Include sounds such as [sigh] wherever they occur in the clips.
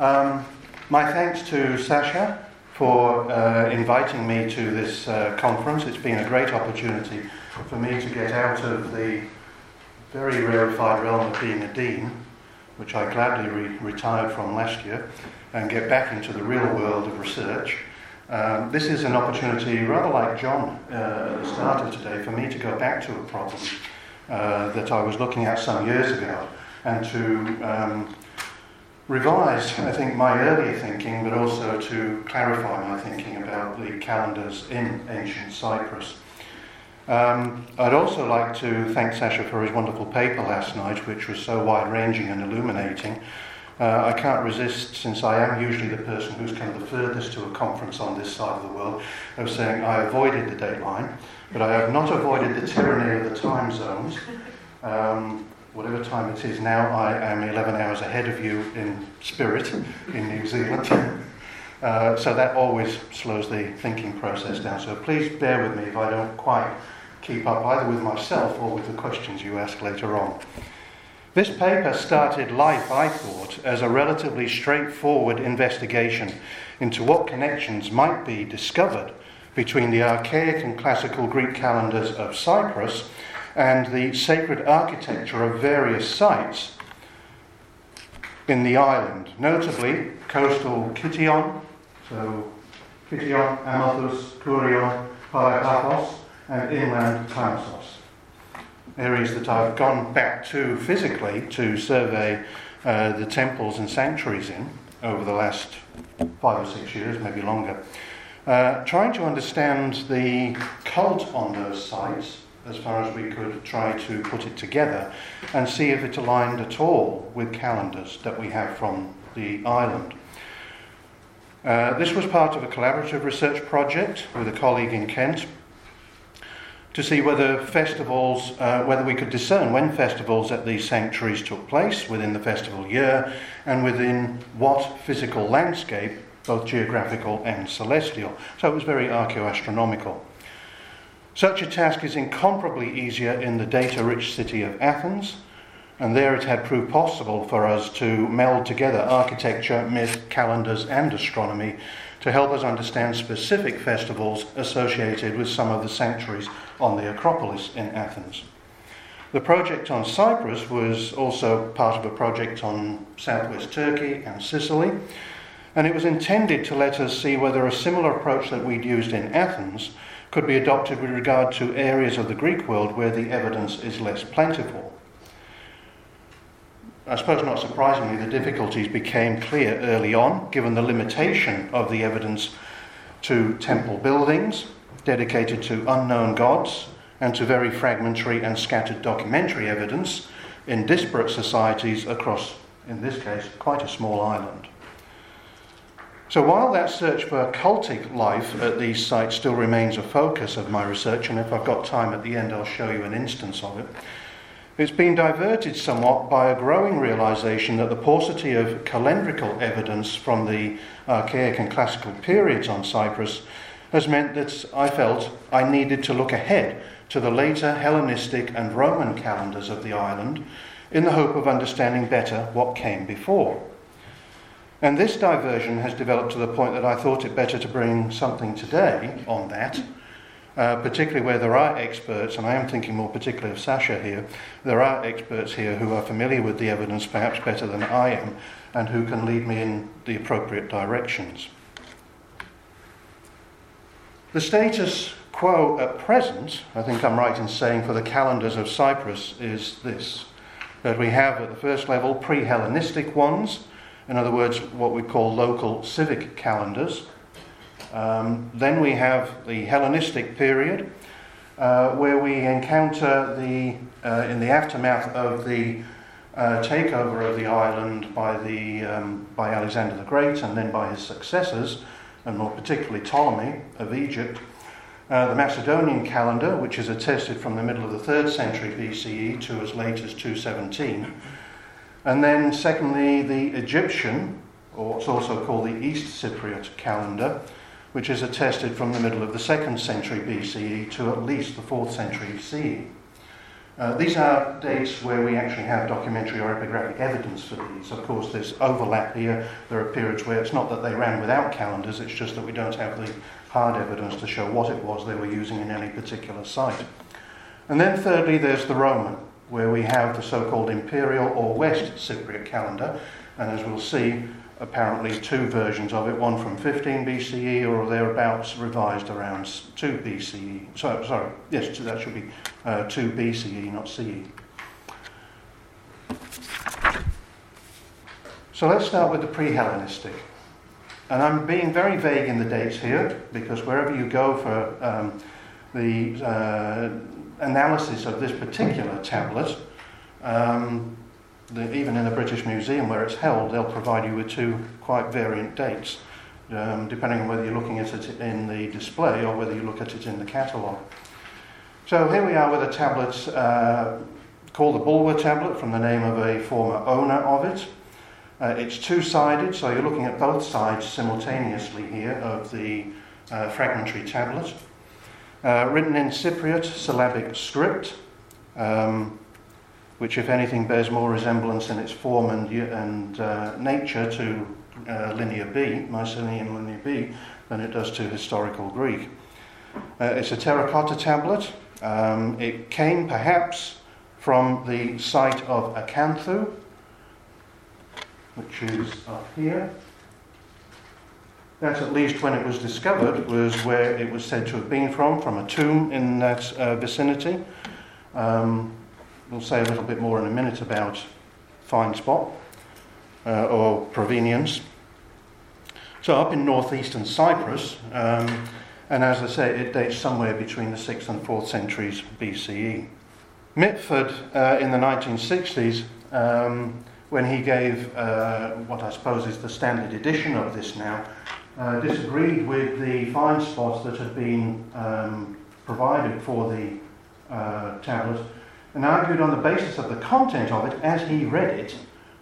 Um, my thanks to Sasha for uh, inviting me to this uh, conference. It's been a great opportunity for me to get out of the very rarefied realm of being a dean, which I gladly re- retired from last year, and get back into the real world of research. Um, this is an opportunity, rather like John uh, at the start of today, for me to go back to a problem uh, that I was looking at some years ago and to um, revise, I think, my earlier thinking, but also to clarify my thinking about the calendars in ancient Cyprus. Um, I'd also like to thank Sasha for his wonderful paper last night, which was so wide ranging and illuminating. Uh, I can't resist, since I am usually the person who's come the furthest to a conference on this side of the world, of saying I avoided the dateline, but I have not avoided the tyranny of the time zones. Um, whatever time it is now, I am 11 hours ahead of you in spirit in New Zealand. [laughs] Uh, so that always slows the thinking process down. So please bear with me if I don't quite keep up either with myself or with the questions you ask later on. This paper started life, I thought, as a relatively straightforward investigation into what connections might be discovered between the archaic and classical Greek calendars of Cyprus and the sacred architecture of various sites in the island, notably coastal Kition, so Kition, Amathus, Kurion, Palaepaphos, and inland Klamsos. Areas that I've gone back to physically to survey uh, the temples and sanctuaries in over the last five or six years, maybe longer. Uh, trying to understand the cult on those sites as far as we could try to put it together and see if it aligned at all with calendars that we have from the island. Uh, this was part of a collaborative research project with a colleague in Kent to see whether festivals, uh, whether we could discern when festivals at these sanctuaries took place within the festival year and within what physical landscape, both geographical and celestial. So it was very archaeoastronomical. Such a task is incomparably easier in the data rich city of Athens, and there it had proved possible for us to meld together architecture, myth, calendars, and astronomy to help us understand specific festivals associated with some of the sanctuaries on the Acropolis in Athens. The project on Cyprus was also part of a project on southwest Turkey and Sicily, and it was intended to let us see whether a similar approach that we'd used in Athens could be adopted with regard to areas of the Greek world where the evidence is less plentiful. I suppose not surprisingly, the difficulties became clear early on, given the limitation of the evidence to temple buildings dedicated to unknown gods and to very fragmentary and scattered documentary evidence in disparate societies across, in this case, quite a small island. So while that search for cultic life at these sites still remains a focus of my research, and if I've got time at the end, I'll show you an instance of it, it's been diverted somewhat by a growing realization that the paucity of calendrical evidence from the archaic and classical periods on Cyprus has meant that I felt I needed to look ahead to the later Hellenistic and Roman calendars of the island in the hope of understanding better what came before. And this diversion has developed to the point that I thought it better to bring something today on that, uh, particularly where there are experts, and I am thinking more particularly of Sasha here, there are experts here who are familiar with the evidence perhaps better than I am and who can lead me in the appropriate directions. The status quo at present, I think I'm right in saying for the calendars of Cyprus, is this that we have at the first level pre Hellenistic ones in other words, what we call local civic calendars. Um, then we have the Hellenistic period, uh, where we encounter the, uh, in the aftermath of the uh, takeover of the island by, the, um, by Alexander the Great and then by his successors, and more particularly Ptolemy of Egypt, uh, the Macedonian calendar, which is attested from the middle of the 3rd century BCE to as late as 217, and then, secondly, the Egyptian, or what's also called the East Cypriot calendar, which is attested from the middle of the second century BCE to at least the fourth century CE. Uh, these are dates where we actually have documentary or epigraphic evidence for these. Of course, there's overlap here. There are periods where it's not that they ran without calendars, it's just that we don't have the hard evidence to show what it was they were using in any particular site. And then, thirdly, there's the Roman, where we have the so called imperial or West Cypriot calendar. And as we'll see, apparently two versions of it, one from 15 BCE or thereabouts, revised around 2 BCE. So, sorry, yes, that should be uh, 2 BCE, not CE. So let's start with the pre Hellenistic. And I'm being very vague in the dates here because wherever you go for um, the uh, analysis of this particular tablet, um, the, even in the British Museum where it's held, they'll provide you with two quite variant dates, um, depending on whether you're looking at it in the display or whether you look at it in the catalogue. So here we are with a tablet uh, called the Bulwer tablet from the name of a former owner of it. Uh, it's two sided, so you're looking at both sides simultaneously here of the uh, fragmentary tablet. Uh, written in Cypriot syllabic script. Um, which, if anything, bears more resemblance in its form and, and uh, nature to uh, Linear B, Mycenaean Linear B, than it does to historical Greek. Uh, it's a terracotta tablet. Um, it came perhaps from the site of Acanthu, which is up here. That, at least when it was discovered, was where it was said to have been from, from a tomb in that uh, vicinity. Um, we'll say a little bit more in a minute about find spot uh, or provenience. So, up in northeastern Cyprus, um, and as I say, it dates somewhere between the 6th and 4th centuries BCE. Mitford uh, in the 1960s, um, when he gave uh, what I suppose is the standard edition of this now, uh, disagreed with the find spots that had been um, provided for the uh, tablet and argued on the basis of the content of it as he read it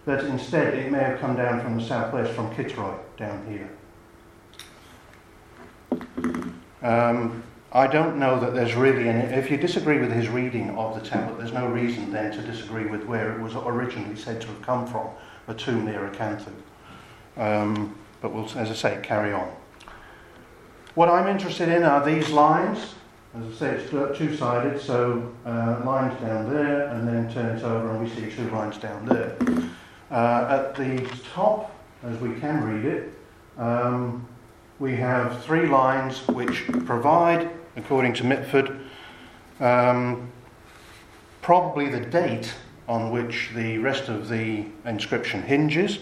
that instead it may have come down from the southwest from Kitroi down here. Um, I don't know that there's really any. If you disagree with his reading of the tablet, there's no reason then to disagree with where it was originally said to have come from, a tomb near Acanthu. Um, but we'll, as I say, carry on. What I'm interested in are these lines. As I say, it's two sided, so uh, lines down there, and then turns over, and we see two lines down there. Uh, at the top, as we can read it, um, we have three lines which provide, according to Mitford, um, probably the date on which the rest of the inscription hinges,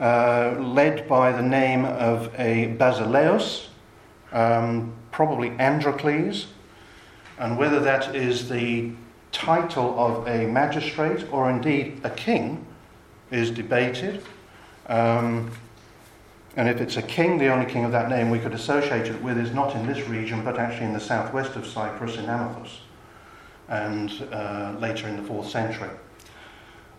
uh, led by the name of a Basileus, um, probably Androcles, and whether that is the title of a magistrate or indeed a king is debated. Um, and if it's a king, the only king of that name we could associate it with is not in this region, but actually in the southwest of Cyprus in Amathus, and uh, later in the fourth century.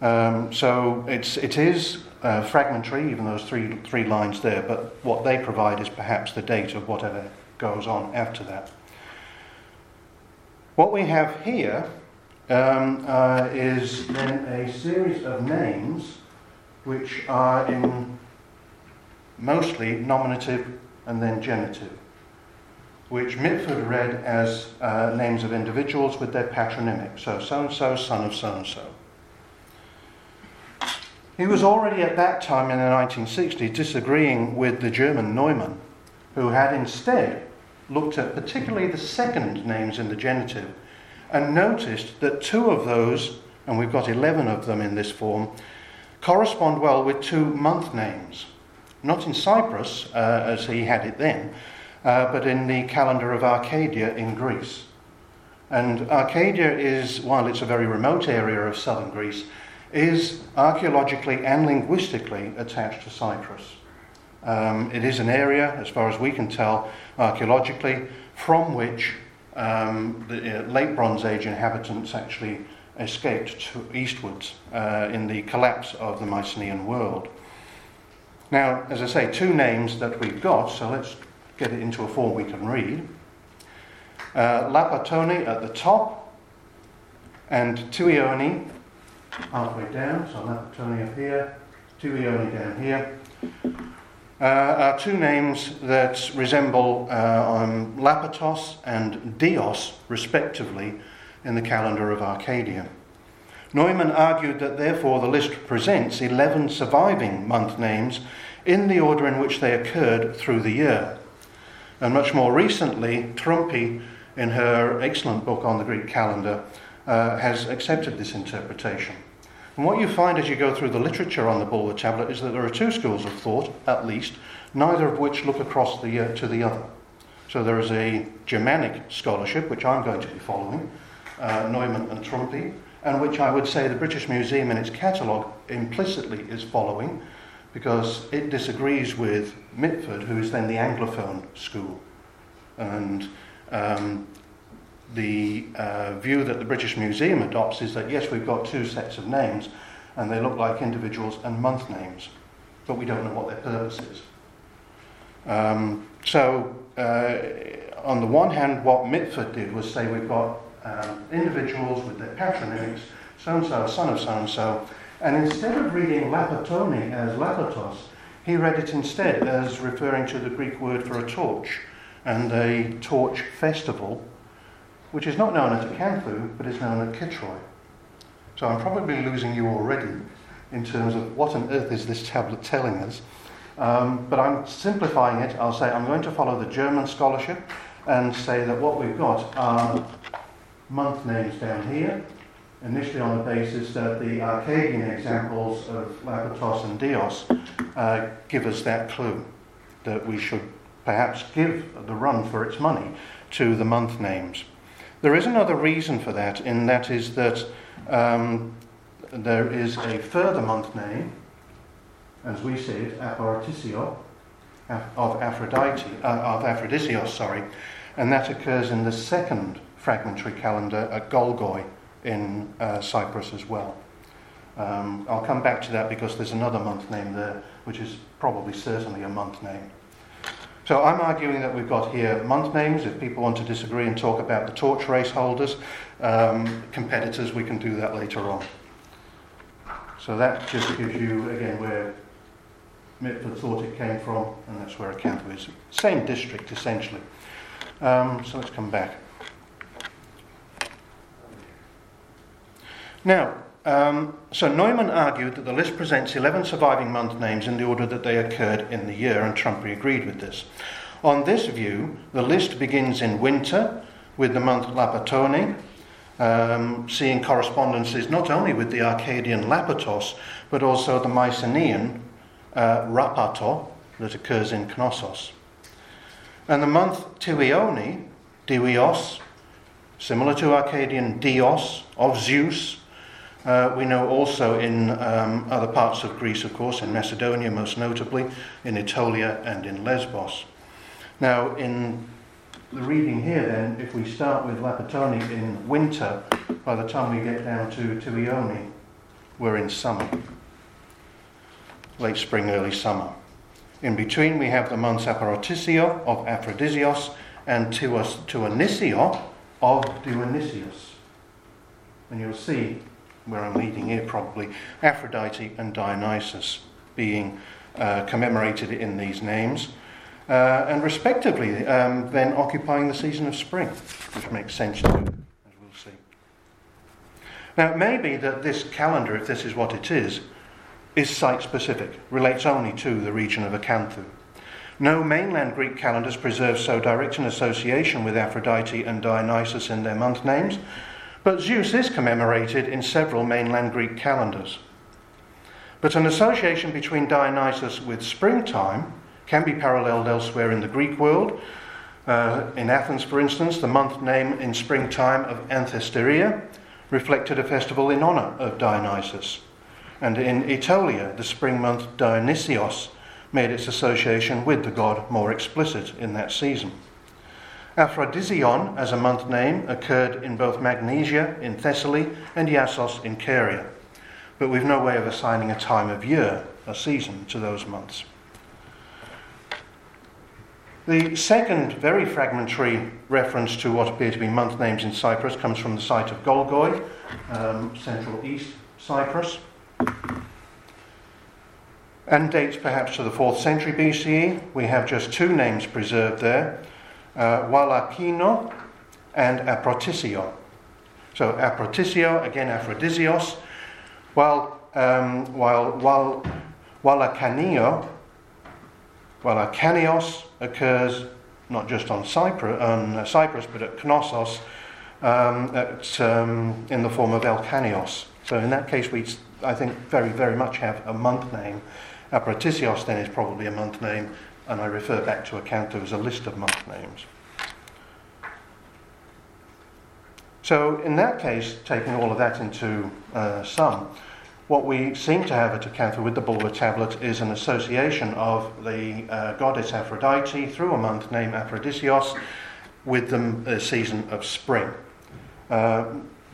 Um, so it's, it is uh, fragmentary, even those three, three lines there, but what they provide is perhaps the date of whatever goes on after that. What we have here um, uh, is then a series of names which are in mostly nominative and then genitive, which Mitford read as uh, names of individuals with their patronymic. So, so and so, son of so and so. He was already at that time in the 1960s disagreeing with the German Neumann, who had instead looked at particularly the second names in the genitive and noticed that two of those, and we've got 11 of them in this form, correspond well with two month names. Not in Cyprus, uh, as he had it then, uh, but in the calendar of Arcadia in Greece. And Arcadia is, while it's a very remote area of southern Greece, is archaeologically and linguistically attached to Cyprus. Um, it is an area, as far as we can tell archaeologically, from which um, the uh, late Bronze Age inhabitants actually escaped to eastwards uh, in the collapse of the Mycenaean world. Now, as I say, two names that we've got, so let's get it into a form we can read. Uh, Lapatoni at the top, And Tuioni, halfway down, so Lapatoni up here, two Tuioni down here, uh, are two names that resemble um, Lapatos and Dios, respectively, in the calendar of Arcadia. Neumann argued that therefore the list presents 11 surviving month names in the order in which they occurred through the year. And much more recently, Trumpy, in her excellent book on the Greek calendar, uh, has accepted this interpretation. And what you find as you go through the literature on the Bulwer tablet is that there are two schools of thought, at least, neither of which look across the, uh, to the other. So there is a Germanic scholarship, which I'm going to be following, uh, Neumann and Trumpy, and which I would say the British Museum in its catalogue implicitly is following because it disagrees with Mitford, who is then the Anglophone school. And um, the uh, view that the British Museum adopts is that yes, we've got two sets of names and they look like individuals and month names, but we don't know what their purpose is. Um, so, uh, on the one hand, what Mitford did was say we've got um, individuals with their patronymics, so and so, son of so and so, and instead of reading Lapatoni as Lapatos, he read it instead as referring to the Greek word for a torch and a torch festival, which is not known at Acanthu, but is known at Kitroi. So I'm probably losing you already in terms of what on earth is this tablet telling us. Um, but I'm simplifying it. I'll say I'm going to follow the German scholarship and say that what we've got are month names down here, initially on the basis that the Arcadian examples of Lapatos and Dios uh, give us that clue that we should perhaps give the run for its money to the month names. There is another reason for that, and that is that um, there is a further month name, as we see it, Aparitisio, of Aphrodite, uh, of Aphrodisios, sorry, and that occurs in the second fragmentary calendar at Golgoi in uh, Cyprus as well. Um, I'll come back to that because there's another month name there, which is probably certainly a month name. So I'm arguing that we've got here month names. If people want to disagree and talk about the torch race holders, um, competitors, we can do that later on. So that just gives you, again, where Mitford thought it came from, and that's where Acanthu is. Same district, essentially. Um, so let's come back. Now, um, so Neumann argued that the list presents 11 surviving month names in the order that they occurred in the year, and Trumpy agreed with this. On this view, the list begins in winter with the month Lapatoni, um, seeing correspondences not only with the Arcadian Lapatos, but also the Mycenaean uh, Rapato that occurs in Knossos. And the month Tuioni, Dios, similar to Arcadian Dios, of Zeus, uh, we know also in um, other parts of Greece, of course, in Macedonia most notably, in Aetolia and in Lesbos. Now, in the reading here, then, if we start with Lapatoni in winter, by the time we get down to Tuioni, we're in summer. Late spring, early summer. In between, we have the months Aparotisio of Aphrodisios and Tuanisio of Dionysius. And you'll see where I'm leading here probably, Aphrodite and Dionysus being uh, commemorated in these names, uh, and respectively um, then occupying the season of spring, which makes sense too, as we'll see. Now, it may be that this calendar, if this is what it is, is site specific, relates only to the region of Acanthu. No mainland Greek calendars preserve so direct an association with Aphrodite and Dionysus in their month names, but Zeus is commemorated in several mainland Greek calendars. But an association between Dionysus with springtime can be paralleled elsewhere in the Greek world. Uh, in Athens, for instance, the month name in springtime of Anthesteria reflected a festival in honor of Dionysus. And in Aetolia, the spring month Dionysios made its association with the god more explicit in that season. Aphrodison, as a month name, occurred in both Magnesia in Thessaly and Iassos in Caria, but we've no way of assigning a time of year, a season, to those months. The second, very fragmentary reference to what appear to be month names in Cyprus comes from the site of Golgoi, um, central east Cyprus, and dates perhaps to the 4th century BCE. We have just two names preserved there uh, and Aprotisio. So Aprotisio, again Aphrodisios, while, um, while, while Wallacanio, Wallacanios occurs not just on Cyprus, on uh, Cyprus but at Knossos um, at, um, in the form of Elkanios. So in that case, we, I think, very, very much have a month name. Apratisios then is probably a month name, and I refer back to account there was a list of month names. So in that case, taking all of that into uh, sum, what we seem to have at Acantha with the Bulwer tablet is an association of the uh, goddess Aphrodite through a month named Aphrodisios with the uh, season of spring. Uh,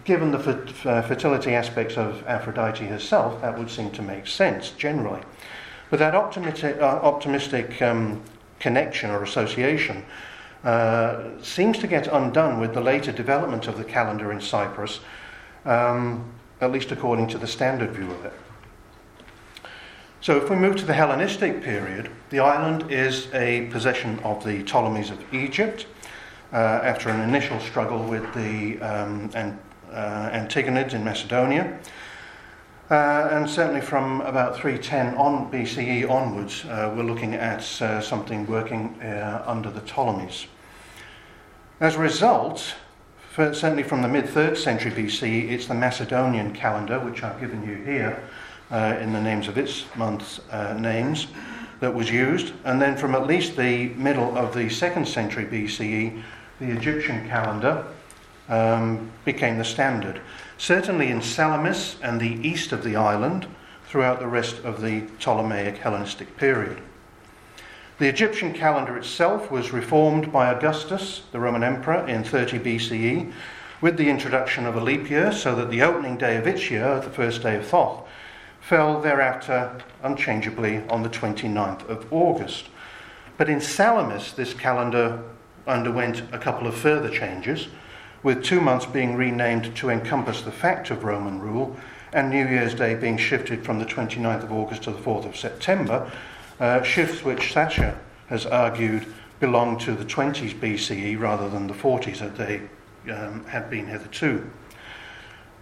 given the uh, fertility aspects of Aphrodite herself, that would seem to make sense generally. But that optimistic, uh, optimistic um, connection or association uh, seems to get undone with the later development of the calendar in Cyprus. Um, at least according to the standard view of it. So, if we move to the Hellenistic period, the island is a possession of the Ptolemies of Egypt uh, after an initial struggle with the um, uh, Antigonids in Macedonia. Uh, and certainly from about 310 on BCE onwards, uh, we're looking at uh, something working uh, under the Ptolemies. As a result, certainly from the mid 3rd century BCE, it's the Macedonian calendar, which I've given you here uh, in the names of its months' uh, names, that was used. And then from at least the middle of the 2nd century BCE, the Egyptian calendar um, became the standard. Certainly in Salamis and the east of the island, throughout the rest of the Ptolemaic Hellenistic period. The Egyptian calendar itself was reformed by Augustus, the Roman emperor, in 30 BCE with the introduction of a leap year, so that the opening day of its year, the first day of Thoth, fell thereafter unchangeably on the 29th of August. But in Salamis, this calendar underwent a couple of further changes, with two months being renamed to encompass the fact of Roman rule, and New Year's Day being shifted from the 29th of August to the 4th of September, uh, shifts which Sasha has argued belong to the 20s BCE rather than the 40s that they um, had been hitherto.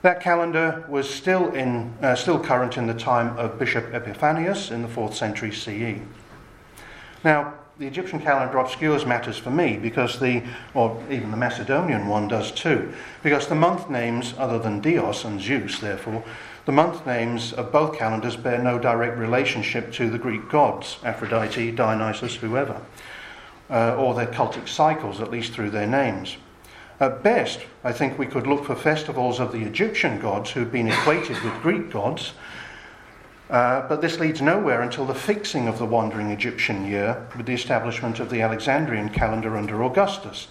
That calendar was still, in, uh, still current in the time of Bishop Epiphanius in the 4th century CE. Now, the Egyptian calendar obscures matters for me because the, or even the Macedonian one does too, because the month names, other than Dios and Zeus, therefore, the month names of both calendars bear no direct relationship to the Greek gods, Aphrodite, Dionysus, whoever, uh, or their cultic cycles, at least through their names. At best, I think we could look for festivals of the Egyptian gods who've been equated with Greek gods, uh, but this leads nowhere until the fixing of the wandering Egyptian year with the establishment of the Alexandrian calendar under Augustus,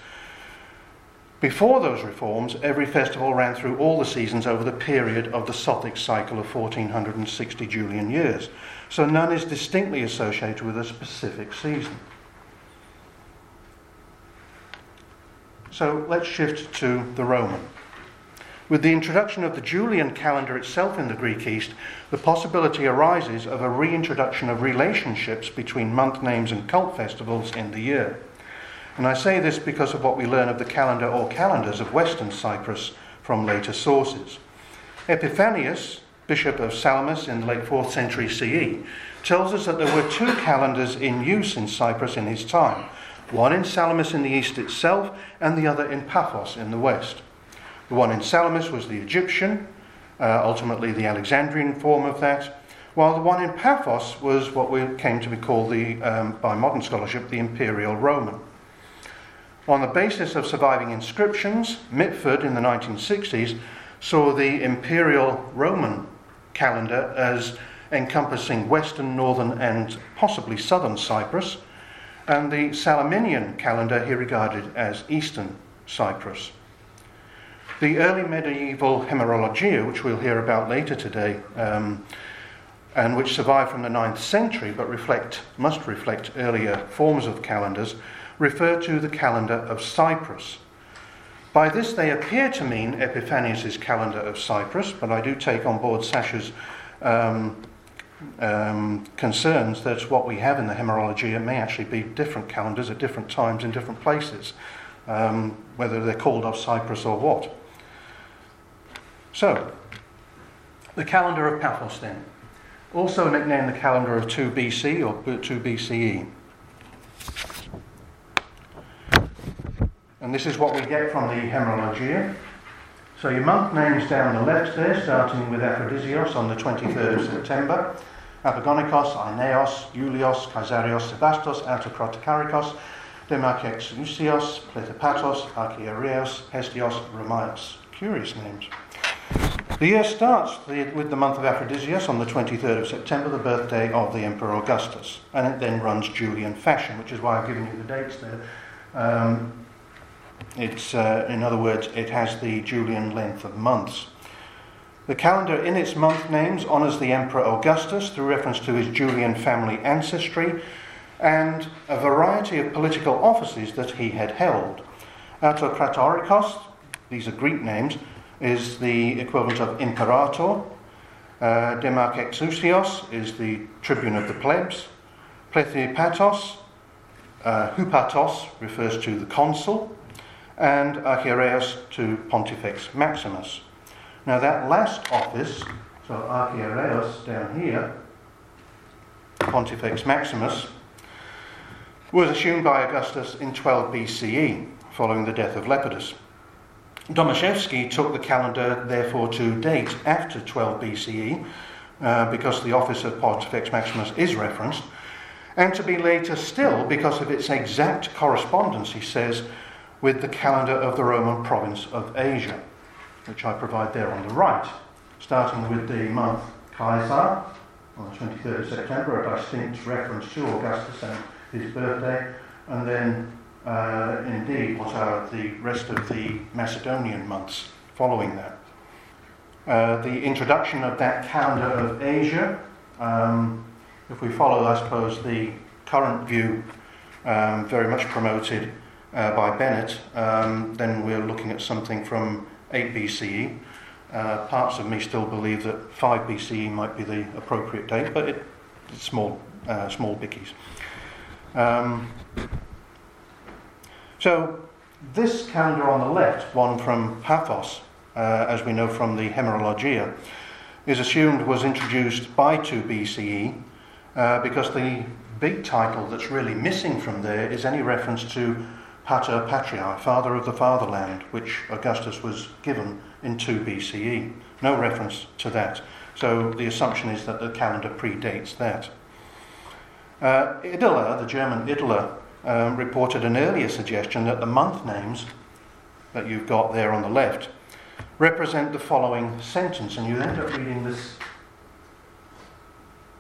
before those reforms, every festival ran through all the seasons over the period of the Sothic cycle of 1460 Julian years, so none is distinctly associated with a specific season. So let's shift to the Roman. With the introduction of the Julian calendar itself in the Greek East, the possibility arises of a reintroduction of relationships between month names and cult festivals in the year. And I say this because of what we learn of the calendar or calendars of Western Cyprus from later sources. Epiphanius, Bishop of Salamis in the late 4th century CE, tells us that there were two calendars in use in Cyprus in his time one in Salamis in the east itself, and the other in Paphos in the west. The one in Salamis was the Egyptian, uh, ultimately the Alexandrian form of that, while the one in Paphos was what we came to be called the, um, by modern scholarship, the Imperial Roman. On the basis of surviving inscriptions, Mitford in the 1960s saw the imperial Roman calendar as encompassing western, northern, and possibly southern Cyprus, and the Salaminian calendar he regarded as eastern Cyprus. The early medieval Hemerologia, which we'll hear about later today, um, and which survive from the 9th century but reflect, must reflect earlier forms of calendars, refer to the calendar of Cyprus. By this, they appear to mean Epiphanius' calendar of Cyprus, but I do take on board Sasha's um, um, concerns that what we have in the Hemerologia may actually be different calendars at different times in different places, um, whether they're called of Cyprus or what. So, the calendar of Paphos then. Also nicknamed the calendar of 2 BC or 2 BCE. And this is what we get from the Hemerologia. So your month names down the left there, starting with Aphrodisios on the 23rd of September, Apagonikos, Aeneos, Julios, Kaisarios, Sebastos, Autokrotokarikos, Lucios, Pletipatos, Archiareos, Hestios, Romaios. Curious names. The year starts with the month of Aphrodisios on the 23rd of September, the birthday of the Emperor Augustus, and it then runs Julian fashion, which is why I've given you the dates there. Um, it's, uh, in other words, it has the Julian length of months. The calendar, in its month names, honours the Emperor Augustus through reference to his Julian family ancestry and a variety of political offices that he had held. Autokratorikos, these are Greek names, is the equivalent of imperator. Uh, Demarkexousios is the tribune of the plebs. Plethipatos, uh, hupatos refers to the consul and Archiareus to Pontifex Maximus. Now, that last office, so Archiareus down here, Pontifex Maximus, was assumed by Augustus in 12 BCE, following the death of Lepidus. Domaszewski took the calendar, therefore, to date after 12 BCE, uh, because the office of Pontifex Maximus is referenced, and to be later still because of its exact correspondence, he says, with the calendar of the Roman province of Asia, which I provide there on the right, starting with the month Caesar on the 23rd of September, a distinct reference to Augustus and his birthday, and then uh, indeed what are the rest of the Macedonian months following that. Uh, the introduction of that calendar of Asia, um, if we follow, I suppose, the current view um, very much promoted uh, by Bennett, um, then we're looking at something from 8 BCE. Uh, parts of me still believe that 5 BCE might be the appropriate date, but it, it's small, uh, small bickies. So, this calendar on the left, one from Paphos, uh, as we know from the Hemerologia, is assumed was introduced by 2 BCE uh, because the big title that's really missing from there is any reference to Pater Patriae, Father of the Fatherland, which Augustus was given in 2 BCE. No reference to that. So the assumption is that the calendar predates that. Uh, Ideler, the German Ideler, um, reported an earlier suggestion that the month names that you've got there on the left represent the following sentence, and you end up reading this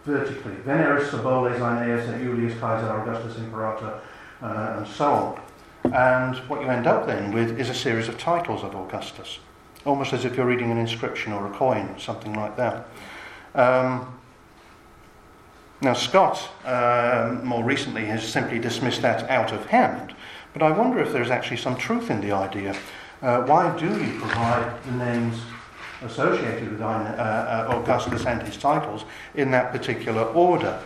vertically. Veneris Soboles Aeneas et Julius Caesar Augustus Imperator, uh, and so on. And what you end up then with is a series of titles of Augustus, almost as if you're reading an inscription or a coin, something like that. Um, now, Scott, uh, more recently, has simply dismissed that out of hand, but I wonder if there's actually some truth in the idea. Uh, why do you provide the names associated with uh, uh, Augustus and his titles in that particular order?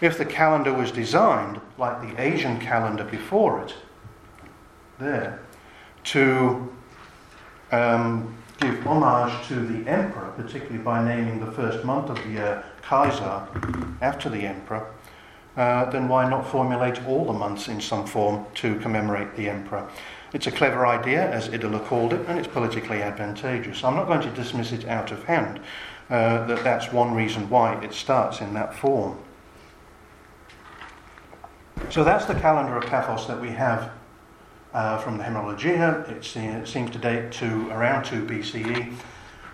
If the calendar was designed like the Asian calendar before it, there to um, give homage to the emperor, particularly by naming the first month of the year Kaiser after the emperor, uh, then why not formulate all the months in some form to commemorate the emperor? It's a clever idea, as Ideler called it, and it's politically advantageous. I'm not going to dismiss it out of hand, uh, that that's one reason why it starts in that form. So that's the calendar of Paphos that we have uh, from the Hemerologia. It, seems to date to around 2 BCE.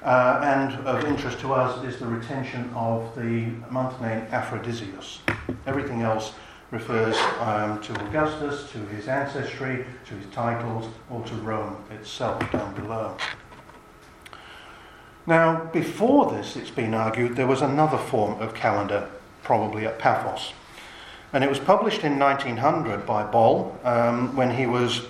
Uh, and of interest to us is the retention of the month name Aphrodisios. Everything else refers um, to Augustus, to his ancestry, to his titles, or to Rome itself down below. Now, before this, it's been argued there was another form of calendar, probably at Paphos. And it was published in 1900 by Boll um, when he was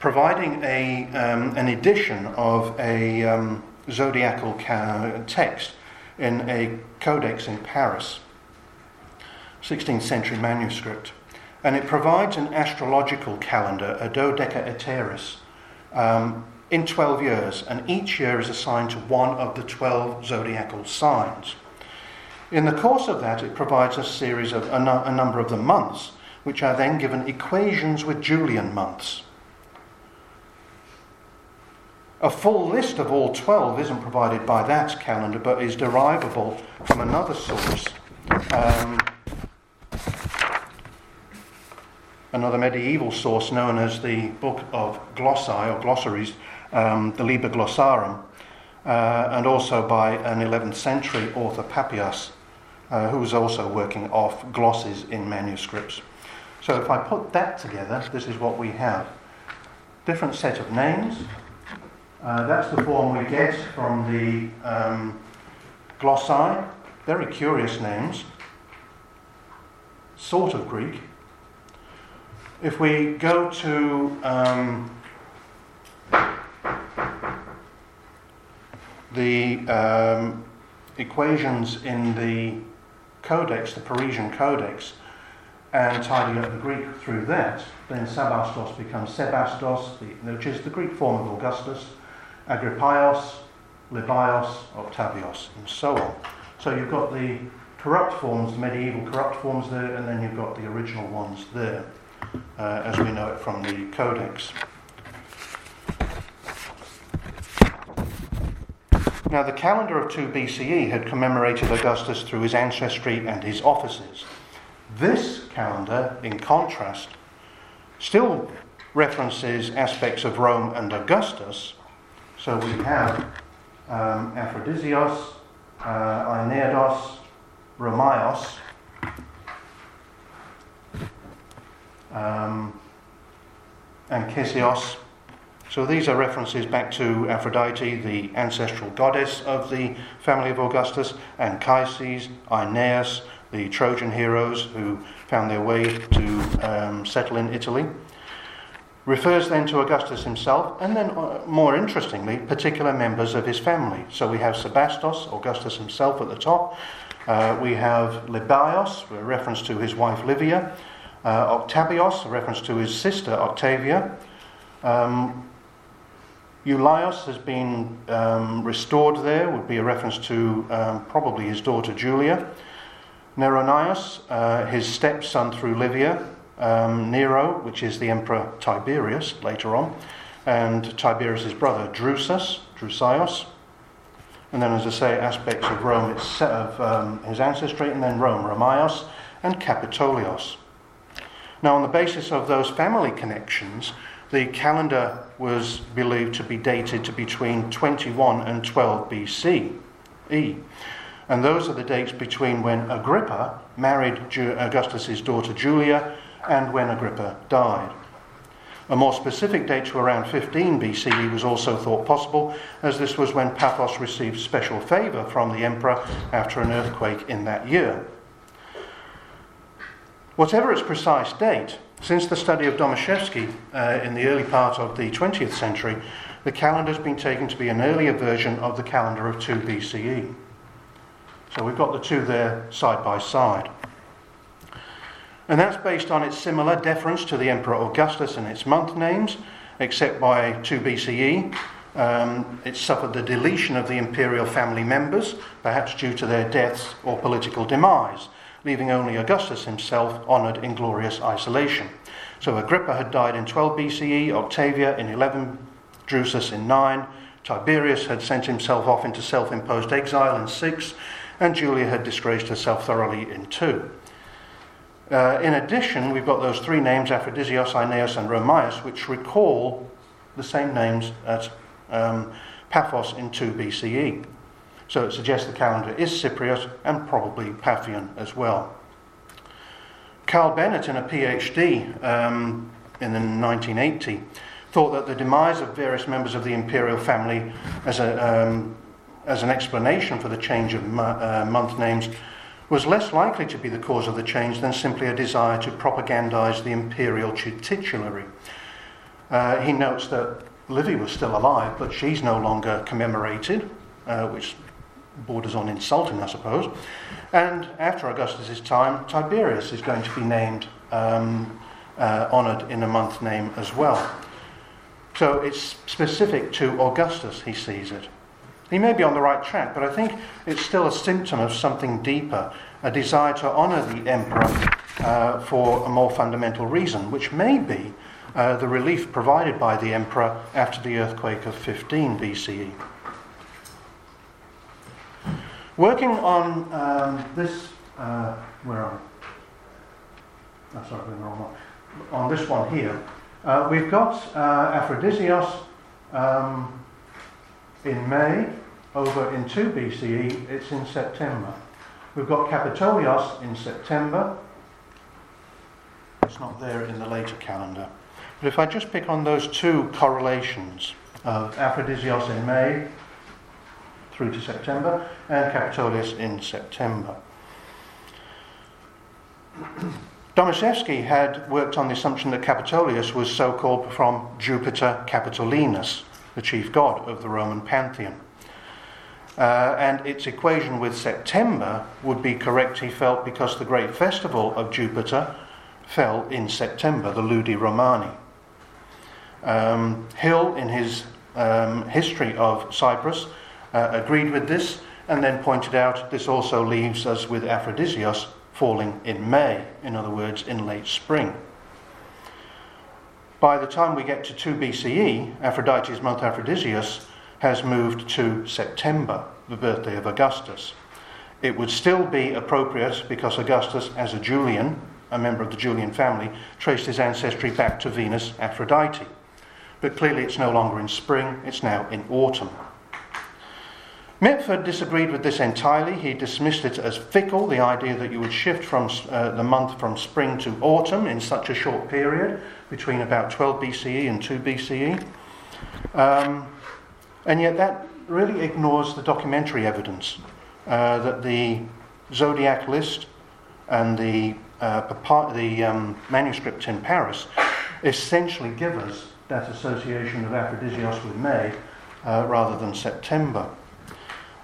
providing a, um, an edition of a um, zodiacal ca- text in a codex in Paris, 16th century manuscript. And it provides an astrological calendar, a dodecaeteris, um, in 12 years, and each year is assigned to one of the 12 zodiacal signs. In the course of that, it provides a series of a, a number of the months, which are then given equations with Julian months. A full list of all 12 isn't provided by that calendar, but is derivable from another source. Um, another medieval source known as the Book of Glossae or Glossaries, um, the Liber Glossarum, uh, and also by an 11th century author, Papias, uh, who was also working off glosses in manuscripts. So if I put that together, this is what we have. Different set of names. Uh, that's the form we get from the um, glossae. Very curious names. Sort of Greek. If we go to um, the um, equations in the Codex, the Parisian Codex, and tidy up the Greek through that, then Sabastos becomes Sebastos, the, which is the Greek form of Augustus, Agrippios, Libios, Octavios, and so on. So you've got the corrupt forms, the medieval corrupt forms there, and then you've got the original ones there, uh, as we know it from the Codex. Now, the calendar of 2 BCE had commemorated Augustus through his ancestry and his offices. This calendar, in contrast, still references aspects of Rome and Augustus. So we have um, Aphrodisios, uh, Aeneados, Romaios, um, and Cesios, so these are references back to Aphrodite, the ancestral goddess of the family of Augustus, Anchises, Aeneas, the Trojan heroes who found their way to um, settle in Italy. Refers then to Augustus himself, and then, uh, more interestingly, particular members of his family. So we have Sebastos, Augustus himself at the top. Uh, we have Libios, a reference to his wife Livia. Uh, Octavios, a reference to his sister Octavia. Um, Eulios has been um, restored there, would be a reference to um, probably his daughter Julia. Neronius, uh, his stepson through Livia. Um, Nero, which is the Emperor Tiberius later on. And Tiberius' brother Drusus, Drusios. And then, as I say, aspects of Rome, it's of um, his ancestry, and then Rome, Romaios and Capitolios. Now, on the basis of those family connections, the calendar was believed to be dated to between 21 and 12 BC. E. And those are the dates between when Agrippa married Augustus's daughter Julia and when Agrippa died. A more specific date to around 15 BCE was also thought possible, as this was when Paphos received special favour from the emperor after an earthquake in that year. Whatever its precise date, since the study of Domaszewski uh, in the early part of the 20th century, the calendar has been taken to be an earlier version of the calendar of 2 BCE. So we've got the two there side by side. And that's based on its similar deference to the Emperor Augustus and its month names, except by 2 BCE. Um, it suffered the deletion of the imperial family members, perhaps due to their deaths or political demise, leaving only Augustus himself honoured in glorious isolation. So Agrippa had died in 12 BCE, Octavia in 11, Drusus in 9, Tiberius had sent himself off into self imposed exile in 6, and Julia had disgraced herself thoroughly in 2. Uh, in addition, we've got those three names, Aphrodisios, Aeneas, and Romaios, which recall the same names as um, Paphos in 2 BCE. So it suggests the calendar is Cypriot and probably Paphian as well. Carl Bennett, in a PhD um, in 1980, thought that the demise of various members of the imperial family as a, um, as an explanation for the change of uh, month names was less likely to be the cause of the change than simply a desire to propagandize the imperial titulary. Uh, he notes that Livy was still alive, but she's no longer commemorated, uh, which borders on insulting, I suppose. And after Augustus's time, Tiberius is going to be named, um, uh, honoured in a month name as well. So it's specific to Augustus, he sees it. He may be on the right track, but I think it's still a symptom of something deeper, a desire to honour the emperor uh, for a more fundamental reason, which may be uh, the relief provided by the emperor after the earthquake of 15 BCE. Working on um, this, uh, where are we? Oh, sorry, the wrong one. On this one here, uh, we've got uh, Aphrodisios um, in May, over in 2 BCE, it's in September. We've got Capitolios in September. It's not there in the later calendar. But if I just pick on those two correlations of Aphrodisios in May through to September and Capitolius in September. Domaszewski had worked on the assumption that Capitolius was so called from Jupiter Capitolinus, the chief god of the Roman pantheon. Uh, and its equation with September would be correct, he felt, because the great festival of Jupiter fell in September, the Ludi Romani. Um, Hill, in his um, history of Cyprus, uh, agreed with this and then pointed out this also leaves us with Aphrodisios falling in May, in other words, in late spring. By the time we get to 2 BCE, Aphrodite's month Aphrodisios has moved to September, the birthday of Augustus. It would still be appropriate because Augustus, as a Julian, a member of the Julian family, traced his ancestry back to Venus Aphrodite. But clearly it's no longer in spring, it's now in autumn. Mitford disagreed with this entirely. He dismissed it as fickle, the idea that you would shift from uh, the month from spring to autumn in such a short period, between about 12 BCE and 2 BCE. Um, and yet that really ignores the documentary evidence uh, that the zodiac list and the, uh, the um, manuscript in Paris essentially give us that association of Aphrodisios with May uh, rather than September.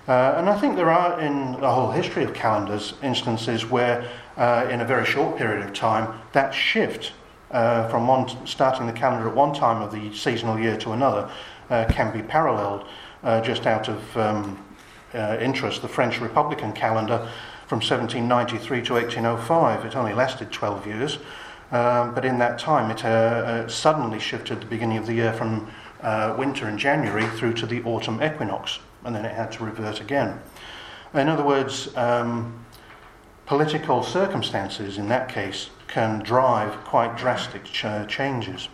Uh, and I think there are in the whole history of calendars instances where, uh, in a very short period of time, that shift uh, from one starting the calendar at one time of the seasonal year to another uh, can be paralleled. Uh, just out of um, uh, interest, the French Republican calendar from 1793 to 1805. It only lasted 12 years, um, but in that time it suddenly shifted the beginning of the year from winter in January through to the autumn equinox and then it had to revert again. In other words, um, political circumstances in that case can drive quite drastic ch- changes.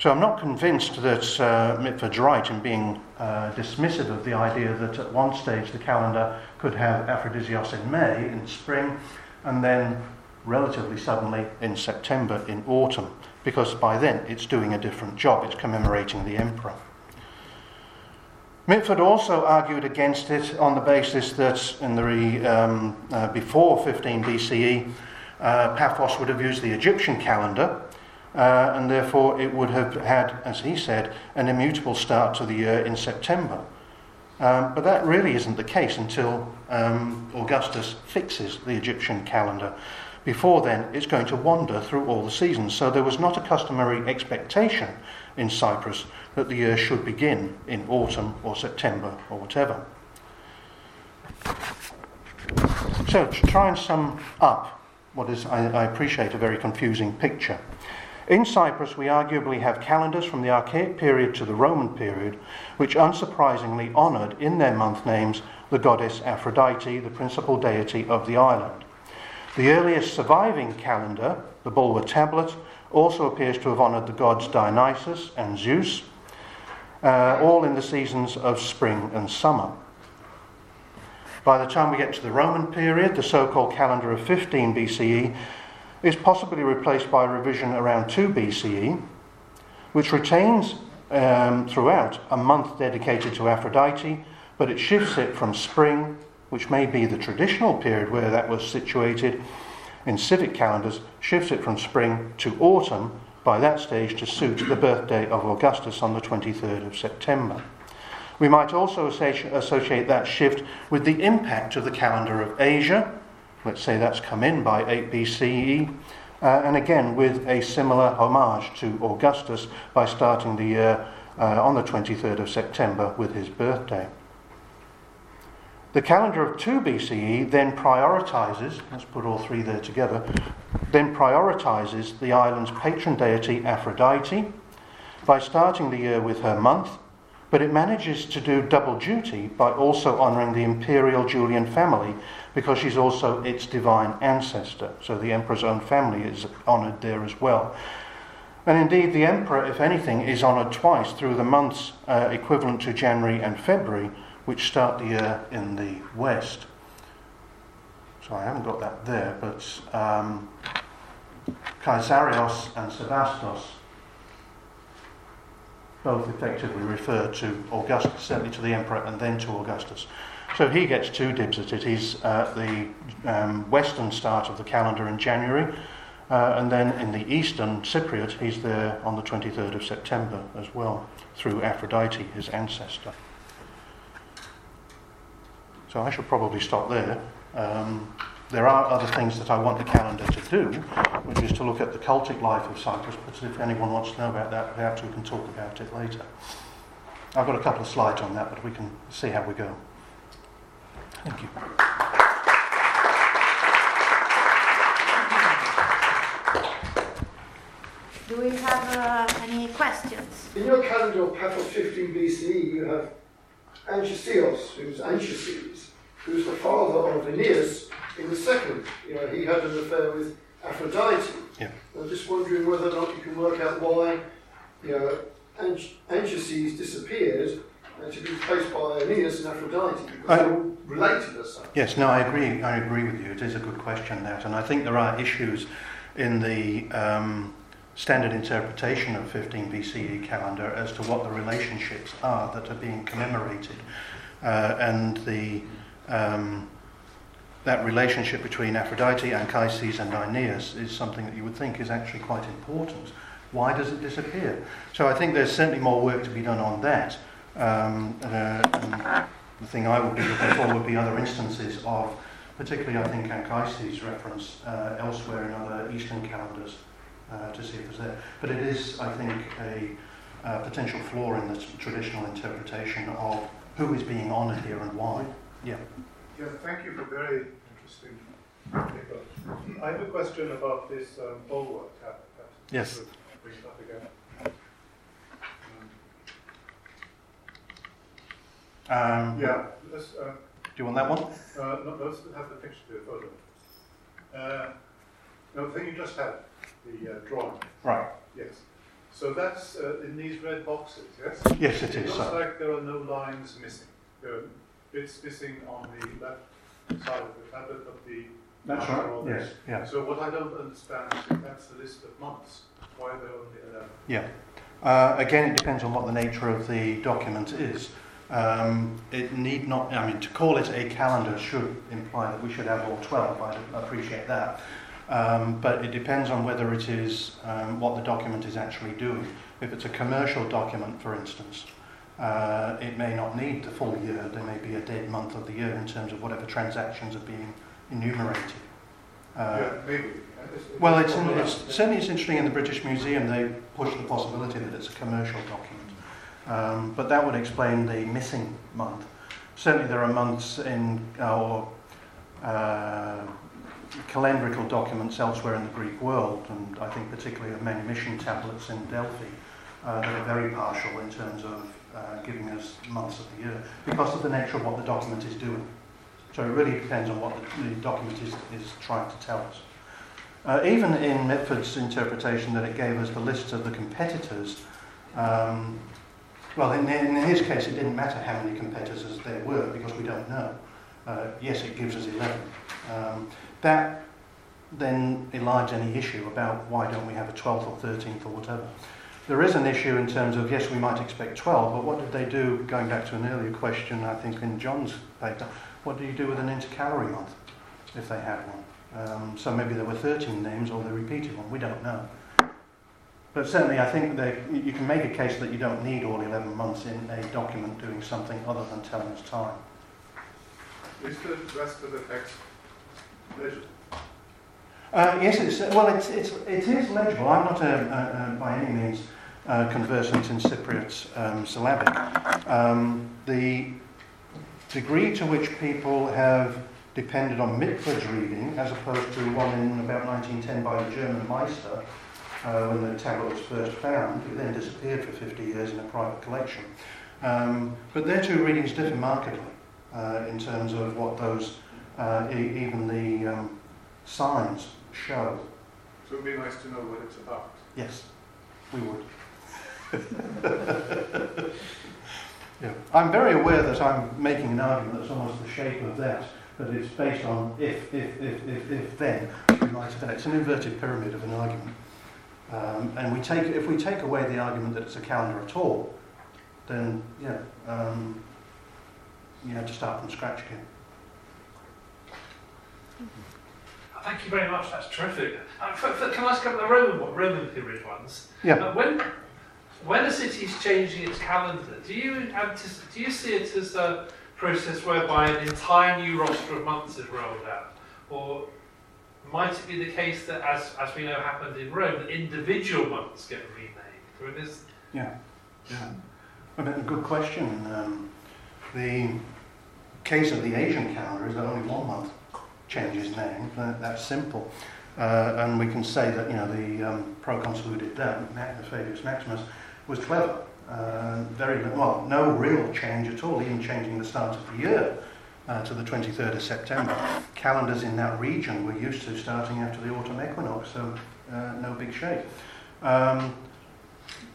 So I'm not convinced that uh, Mitford's right in being uh, dismissive of the idea that at one stage the calendar could have Aphrodisios in May, in spring, and then relatively suddenly in September, in autumn, because by then it's doing a different job, it's commemorating the emperor. Mitford also argued against it on the basis that in the um, uh, before 15 BCE, uh, Paphos would have used the Egyptian calendar, uh, and therefore it would have had, as he said, an immutable start to the year in September. Um, but that really isn't the case until um, Augustus fixes the Egyptian calendar. Before then, it's going to wander through all the seasons. So there was not a customary expectation in Cyprus that the year should begin in autumn or September or whatever. So, to try and sum up what is, I, I appreciate, a very confusing picture. In Cyprus, we arguably have calendars from the Archaic period to the Roman period, which unsurprisingly honoured in their month names the goddess Aphrodite, the principal deity of the island. The earliest surviving calendar, the Bulwer tablet, also appears to have honoured the gods Dionysus and Zeus, uh, all in the seasons of spring and summer. By the time we get to the Roman period, the so called calendar of 15 BCE is possibly replaced by a revision around 2 BCE, which retains um, throughout a month dedicated to Aphrodite, but it shifts it from spring, which may be the traditional period where that was situated in civic calendars, shifts it from spring to autumn by that stage to suit the birthday of Augustus on the 23rd of September. We might also associate that shift with the impact of the calendar of Asia. Let's say that's come in by 8 BCE. Uh, and again, with a similar homage to Augustus by starting the year uh, on the 23rd of September with his birthday. The calendar of 2 BCE then prioritizes, let's put all three there together, then prioritizes the island's patron deity Aphrodite by starting the year with her month, but it manages to do double duty by also honouring the imperial Julian family because she's also its divine ancestor. So the emperor's own family is honoured there as well. And indeed, the emperor, if anything, is honoured twice through the months uh, equivalent to January and February, which start the year in the west. So I haven't got that there, but um, Caesarios and Sebastos both effectively refer to Augustus, certainly to the emperor, and then to Augustus. So he gets two dibs at it. He's at the um, western start of the calendar in January, uh, and then in the eastern Cypriot, he's there on the 23rd of September as well, through Aphrodite, his ancestor. So I should probably stop there. Um, there are other things that I want the calendar to do, which is to look at the cultic life of Cyprus, but if anyone wants to know about that, perhaps we can talk about it later. I've got a couple of slides on that, but we can see how we go. Thank you. Do we have uh, any questions? In your calendar of Paphos 15 BCE, you have Anchiseos, who's Anchises, who's the father of Aeneas in the second. You know, he had an affair with Aphrodite. Yeah. I'm just wondering whether or not you can work out why, you know, Anch- Anchises disappeared and to be replaced by Aeneas and Aphrodite because I- they're all related as such. Yes, no, I agree. I agree with you. It is a good question, that, and I think there are issues in the um, standard interpretation of 15 BCE calendar as to what the relationships are that are being commemorated, uh, and the um, that relationship between Aphrodite, Anchises, and Aeneas is something that you would think is actually quite important. Why does it disappear? So I think there's certainly more work to be done on that. Um, uh, the thing I would be looking for would be other instances of, particularly I think Anchises reference uh, elsewhere in other Eastern calendars uh, to see if it's there. But it is, I think, a uh, potential flaw in the traditional interpretation of who is being honoured here and why. Yeah. Yeah, thank you for very interesting paper. I have a question about this um, Bulwer tab. Yes. Bring it up again. Um, yeah, let's, uh, Do you want that one? uh, no, let's have the picture, the photo. Uh, no, the thing you just had, the uh, drawing. Right. Yes. So that's uh, in these red boxes, yes? Yes, it It is. looks So. like there are no lines missing. There are bits missing on the left side of the tablet of the. That's right. Yes. this. Yeah. So what I don't understand is if that's the list of months. Why are there only 11? Yeah. Uh, again, it depends on what the nature of the document is. Um, it need not, I mean, to call it a calendar should imply that we should have all 12. I appreciate that. Um, but it depends on whether it is um, what the document is actually doing. If it's a commercial document, for instance, uh, it may not need the full year. There may be a dead month of the year in terms of whatever transactions are being enumerated. Uh, yeah, maybe. Well, it's, in, it's certainly it's interesting in the British Museum. They push the possibility that it's a commercial document, um, but that would explain the missing month. Certainly, there are months in our uh, calendrical documents elsewhere in the Greek world, and I think particularly the manumission tablets in Delphi uh, that are very partial in terms of uh, giving us months of the year because of the nature of what the document is doing. So it really depends on what the, the document is, is trying to tell us. Uh, even in Mitford's interpretation that it gave us the list of the competitors, um, well, in, in his case, it didn't matter how many competitors there were because we don't know. Uh, yes, it gives us 11. Um, that then elides any issue about why don't we have a 12th or 13th or whatever. there is an issue in terms of, yes, we might expect 12, but what did they do, going back to an earlier question, I think in John's paper, what do you do with an intercalary month, if they had one? Um, so maybe there were 13 names or they repeated one, we don't know. But certainly I think you can make a case that you don't need all 11 months in a document doing something other than telling us time. Is the rest of the text Uh, yes, it's, well, it's, it's, it is legible. I'm not a, a, a, by any means uh, conversant in Cypriot um, syllabic. Um, the degree to which people have depended on Mitford's reading, as opposed to one in about 1910 by the German Meister, uh, when the tablet was first found, it then disappeared for 50 years in a private collection. Um, but their two readings differ markedly uh, in terms of what those, uh, e- even the um, signs show. So it would be nice to know what it's about. Yes, we would. [laughs] yeah. I'm very aware that I'm making an argument that's almost the shape of that, but it's based on if, if, if, if, if then, we might have It's an inverted pyramid of an argument. Um, and we take, if we take away the argument that it's a calendar at all, then, yeah, um, you have to start from scratch again. Thank you very much. That's terrific. Uh, for, for, can I ask about the Roman Roman period ones? Yeah. Uh, when when a city is changing its calendar, do you anticipate, do you see it as a process whereby an entire new roster of months is rolled out, or might it be the case that, as as we know happened in Rome, that individual months get renamed? Or is Yeah, yeah. I mean, good question. Um, the case of the Asian calendar is that only one month changes name. That, that's simple. Uh, and we can say that, you know, the um, proconsul who did that, Fabius Maximus, was clever. Uh, very, well, no real change at all, even changing the start of the year uh, to the 23rd of September. Calendars in that region were used to starting after the autumn equinox, so uh, no big shake. Um,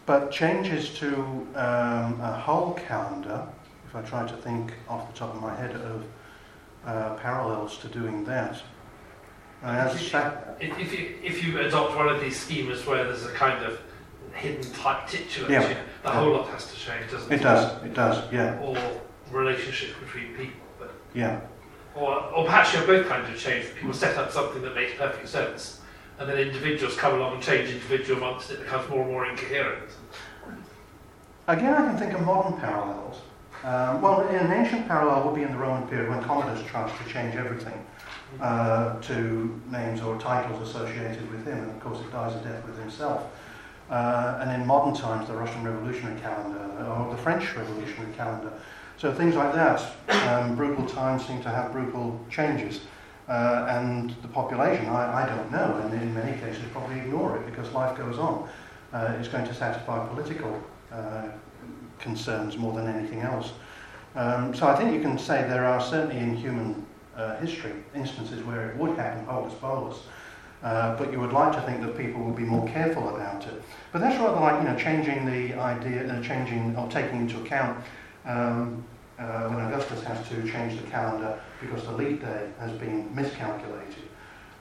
but changes to um, a whole calendar, if I try to think off the top of my head of uh, parallels to doing that. As If sa- if, if you if you adopt one of these schemas where there's a kind of hidden type titular, Yeah. the Yeah. whole lot has to change, doesn't it? it does, it does, yeah, Or relationships between people, but yeah, Or, or perhaps you have both kinds of change. People set up something that makes perfect sense, and then individuals come along and change individual months, and it becomes more and more incoherent. Again, I can think of modern parallels. Um, well, an ancient parallel would be in the Roman period when Commodus tries to change everything uh, to names or titles associated with him, and of course it dies a death with himself. Uh, and in modern times, the Russian Revolutionary calendar or the French Revolutionary calendar. So things like that. Um, brutal times seem to have brutal changes. Uh, and the population, I, I don't know, and in many cases probably ignore it because life goes on. Uh, it's going to satisfy political uh, concerns more than anything else. Um, so I think you can say there are certainly in human uh, history instances where it would happen holus bolus, uh, but you would like to think that people would be more careful about it. But that's rather like you know changing the idea, uh, changing or taking into account um, uh, when Augustus has to change the calendar because the leap day has been miscalculated,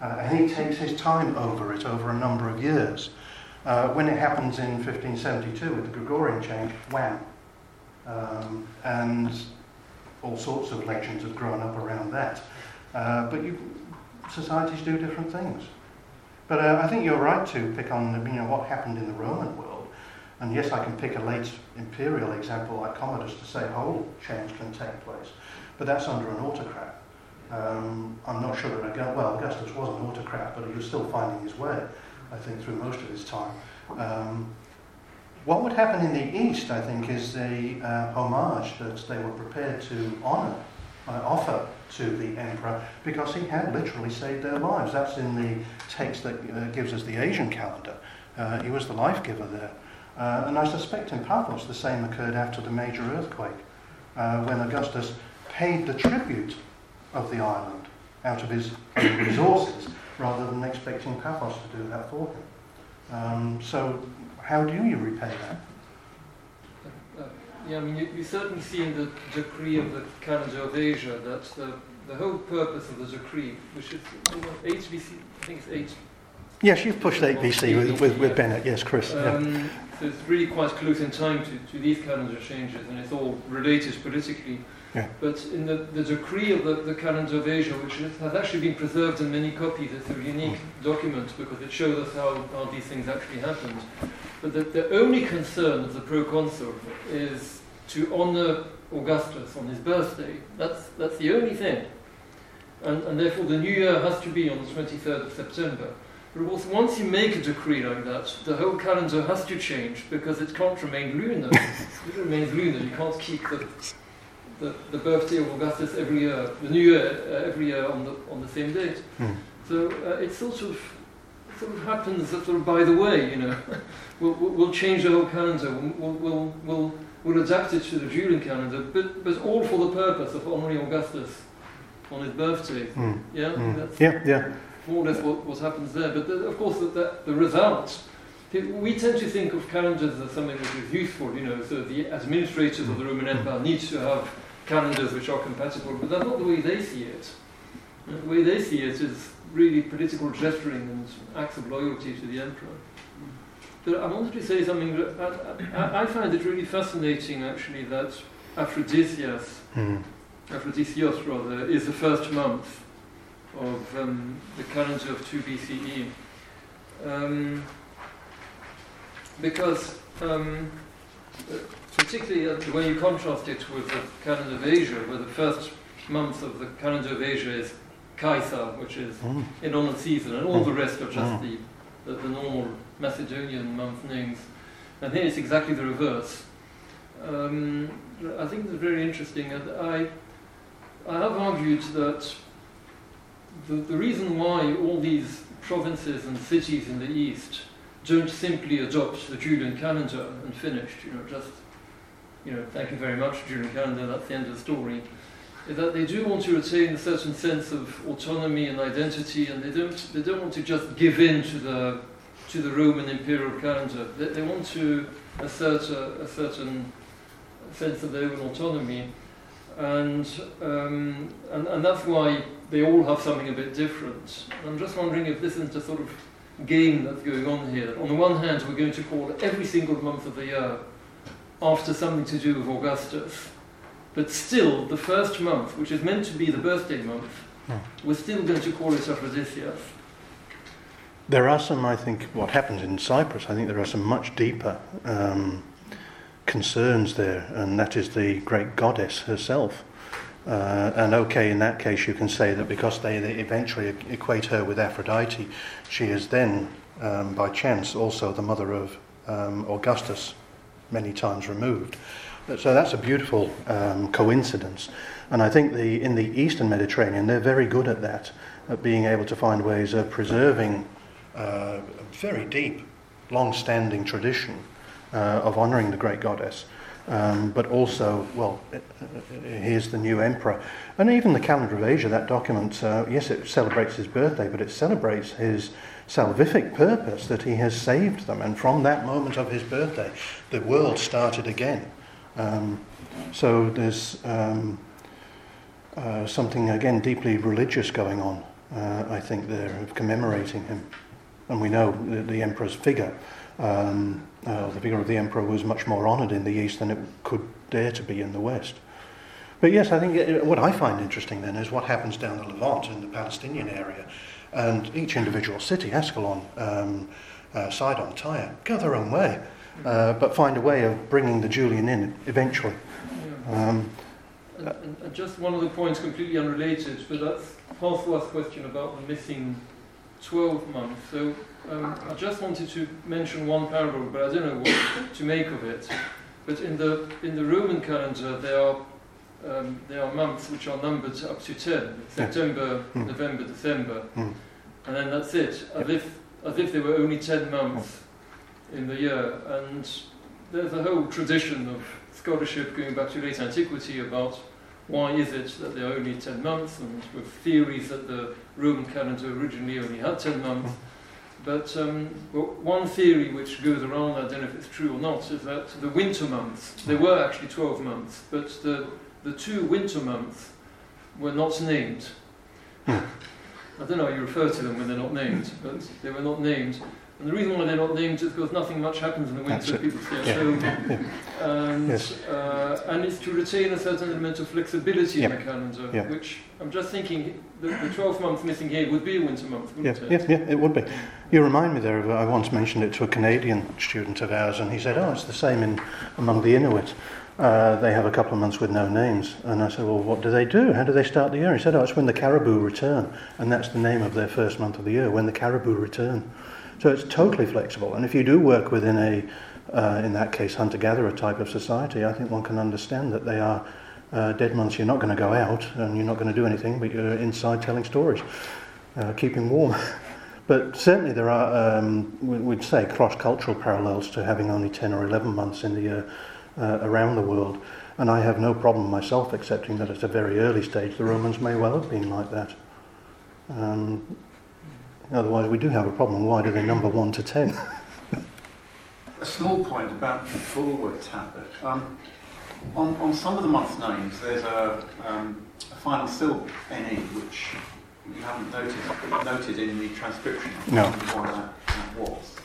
uh, and he takes his time over it over a number of years. Uh, when it happens in 1572 with the Gregorian change, wham. Um, and all sorts of legends have grown up around that. Uh, but you, societies do different things. But uh, I think you're right to pick on you know, what happened in the Roman world. And yes, I can pick a late imperial example like Commodus to say whole change can take place. But that's under an autocrat. Um, I'm not sure that, Augustus, well, Augustus was an autocrat, but he was still finding his way. I think, through most of his time. Um, what would happen in the East, I think, is the uh, homage that they were prepared to honour, uh, offer to the emperor, because he had literally saved their lives. That's in the text that uh, gives us the Asian calendar. Uh, he was the life giver there. Uh, and I suspect in Paphos the same occurred after the major earthquake, uh, when Augustus paid the tribute of the island out of his resources rather than expecting Paphos to do that for him. Um, so, how do you repay that? Uh, yeah, I mean, you, you certainly see in the decree of the calendar of Asia that the, the whole purpose of the decree, which is HBC, I think it's H, Yes, you've pushed 8 BC with, with, with Bennett. Yes, Chris. yeah. Um, so it's really quite close in time to, to these calendar changes, and it's all related politically. Yeah. But in the, the decree of the, the calendar of Asia, which is- has actually been preserved in many copies, it's a unique document because it shows us how, how these things actually happened. But the, the only concern of the proconsul is to honour Augustus on his birthday. That's, that's the only thing. And, and therefore the new year has to be on the 23rd of September. But once you make a decree like that, the whole calendar has to change because it can't remain lunar. [laughs] it remains lunar. You can't keep the, the, the birthday of Augustus every year, the new year uh, every year on the, on the same date. Hmm. So uh, it sort of sort of happens sort of by the way, you know. [laughs] we'll, we'll change the whole calendar. We'll, we'll, we'll, we'll adapt it to the Julian calendar, but, but all for the purpose of honouring Augustus on his birthday. Mm, Yeah, mm. that's Yeah, yeah. more or less what, what happens there. But the, of course, the, the, the result, we tend to think of calendars as something that is useful, you know, so the administrators of the Roman Empire need to have calendars which are compatible, but that's not the way they see it. The way they see it is really political gesturing and acts of loyalty to the emperor. But I wanted to say something that I, I, I find it really fascinating, actually, that Aphrodisias Mm. Aphrodisios rather, is the first month of um, the calendar of 2 BCE. Um, because, um, particularly uh, when you contrast it with the calendar of Asia, where the first month of the calendar of Asia is Kaisa, which is Mm. in honor season, and all the rest are just Mm. the, the, the normal Macedonian month names. And here it's exactly the reverse. Um, I think it's very interesting, and I, I have argued that the, the reason why all these provinces and cities in the east don't simply adopt the Julian calendar and finished, you know, just, you know, thank you very much, Julian calendar, that's the end of the story, that they do want to retain a certain sense of autonomy and identity, and they don't, they don't want to just give in to the, to the Roman imperial calendar. They, they want to assert a, a certain sense of their own autonomy, and, um, and and that's why they all have something a bit different. I'm just wondering if this isn't a sort of game that's going on here. On the one hand, we're going to call every single month of the year after something to do with Augustus, but still, the first month, which is meant to be the birthday month, Hmm. we're still going to call it Aphrodisias. There are some, I think, what happens in Cyprus, I think there are some much deeper um, concerns there, and that is the great goddess herself. Uh, and okay, in that case, you can say that because they, they eventually equate her with Aphrodite, she is then, um, by chance, also the mother of um, Augustus, many times removed. So that's a beautiful um, coincidence. And I think the, in the Eastern Mediterranean, they're very good at that, at being able to find ways of preserving uh, a very deep, long standing tradition uh, of honouring the great goddess. Um, but also, well, uh, uh, here's the new emperor. And even the calendar of Asia, that document, uh, yes, it celebrates his birthday, but it celebrates his salvific purpose that he has saved them. And from that moment of his birthday, the world started again. Um, so there's um, uh, something, again, deeply religious going on, uh, I think, there, of commemorating him. And we know the, the emperor's figure, um, uh, the figure of the emperor was much more honoured in the East than it could dare to be in the West. But yes, I think it, what I find interesting then is what happens down the Levant in the Palestinian area. And each individual city, Ascalon, um, uh, Sidon, Tyre, go their own way, uh, but find a way of bringing the Julian in eventually. Yeah. Um, And, and, and just one of the points completely unrelated, but that's François' question about the missing 12 months. So um, I just wanted to mention one parable, but I don't know what to make of it. But in the in the Roman calendar, there are um, there are months which are numbered up to 10: September, Mm. November, December, Mm. and then that's it. As if as if there were only 10 months in the year. And there's a whole tradition of scholarship going back to late antiquity about why is it that there are only 10 months, and with theories that the Roman calendar originally only had 10 months. But um, well, one theory which goes around, I don't know if it's true or not, is that the winter months, there were actually 12 months, but the, the two winter months were not named. I don't know how you refer to them when they're not named, but they were not named. And the reason why they're not named is because nothing much happens in the winter. it. People stay at Yeah. home. [laughs] And, Yes. uh, and it's to retain a certain element of flexibility in the calendar, Yeah. which I'm just thinking the, the 12th month missing here would be a winter month, wouldn't yeah, it? yeah, it would be. You remind me there of, I once mentioned it to a Canadian student of ours, and he said, oh, it's the same in among the Inuit. Uh, they have a couple of months with no names. And I said, well, what do they do? How do they start the year? He said, oh, it's when the caribou return. And that's the name of their first month of the year, when the caribou return. So it's totally flexible. And if you do work within a, uh, in that case, hunter-gatherer type of society, I think one can understand that they are uh, dead months. You're not going to go out and you're not going to do anything, but you're inside telling stories, uh, keeping warm. [laughs] But certainly there are, um, we- we'd say, cross-cultural parallels to having only 10 or 11 months in the year uh, around the world. And I have no problem myself accepting that at a very early stage the Romans may well have been like that. Um, otherwise we do have a problem. Why do they number 1 to 10? A small point about the Bulwer tablet. Um, on, on some of the month names, there's a, um, a final syllable, NE, which you haven't noticed, noted in the transcription. No. That was.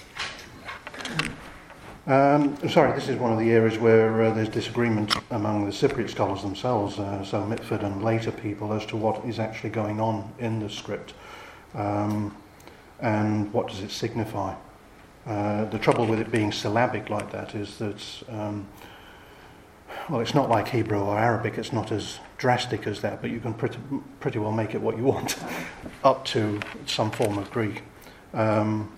Um, sorry, this is one of the areas where uh, there's disagreement among the Cypriot scholars themselves, uh, so Mitford and later people, as to what is actually going on in the script um, and what does it signify. Uh, the trouble with it being syllabic like that is that, um, well, it's not like Hebrew or Arabic, it's not as drastic as that, but you can pretty, pretty well make it what you [laughs] want, up to some form of Greek. Um,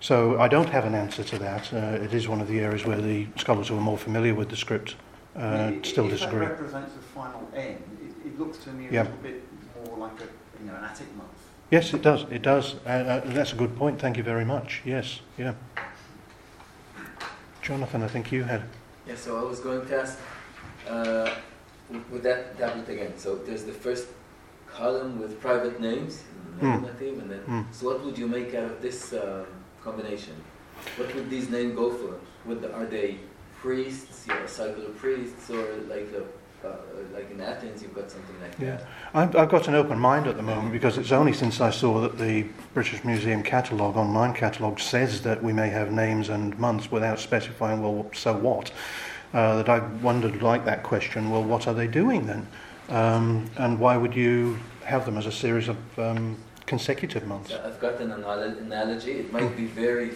so I don't have an answer to that. Uh, it is one of the areas where the scholars who are more familiar with the script uh, I- still if disagree. that represents a final N, it, it looks to me a Yeah. little bit more like a, you know, an Attic month. Yes, it does. It does. Uh, uh, that's a good point. Thank you very much. Yes, yeah. Jonathan, I think you had. Yeah, so I was going to ask, uh, with- that tablet again, so there's the first column with private names, nominative, and then, Hmm. so what would you make out of this um, combination? What would these names go for? Would the, are they priests, you know, cycle of priests, or like the, uh, like in Athens, you've got something like Yeah. that? I've, I've got an open mind at the moment because it's only since I saw that the British Museum catalogue, online catalogue, says that we may have names and months without specifying, well, so what? Uh, that I wondered, like that question, well, what are they doing then? Um, and why would you have them as a series of um, consecutive months? So I've got an anal- analogy. It might be very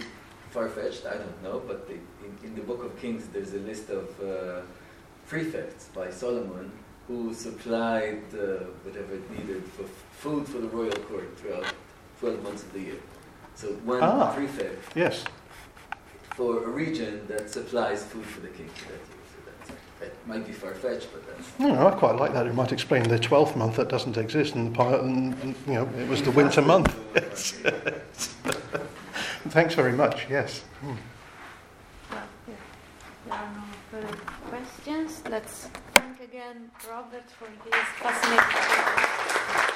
far-fetched, I don't know, but the, in, in the Book of Kings, there's a list of uh, prefects by Solomon who supplied uh, whatever it needed for f- food for the royal court throughout 12 months of the year. So one Ah. prefect Yes. for a region that supplies food for the king for that year. So that might be far-fetched, but that's... No, no, I quite like that. It might explain the 12th month that doesn't exist, and, the, part- and and, you know, it was the winter month. [laughs] Thanks very much, yes. Hmm. Questions. Let's thank again Robert for his fascinating.